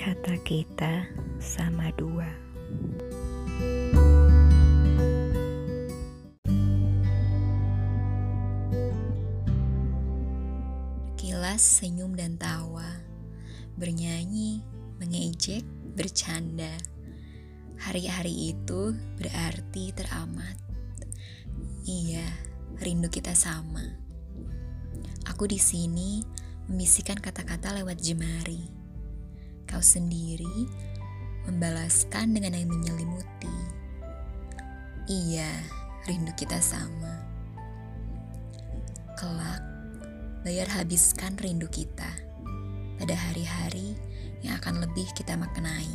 Kita sama dua. Kilas senyum dan tawa, bernyanyi, mengejek, bercanda. Hari-hari itu berarti teramat. Iya, rindu kita sama. Aku di sini membisikkan kata-kata lewat jemari. Kau sendiri membalaskan dengan yang menyelimuti. Iya, rindu kita sama. Kelak, bayar habiskan rindu kita pada hari-hari yang akan lebih kita maknai.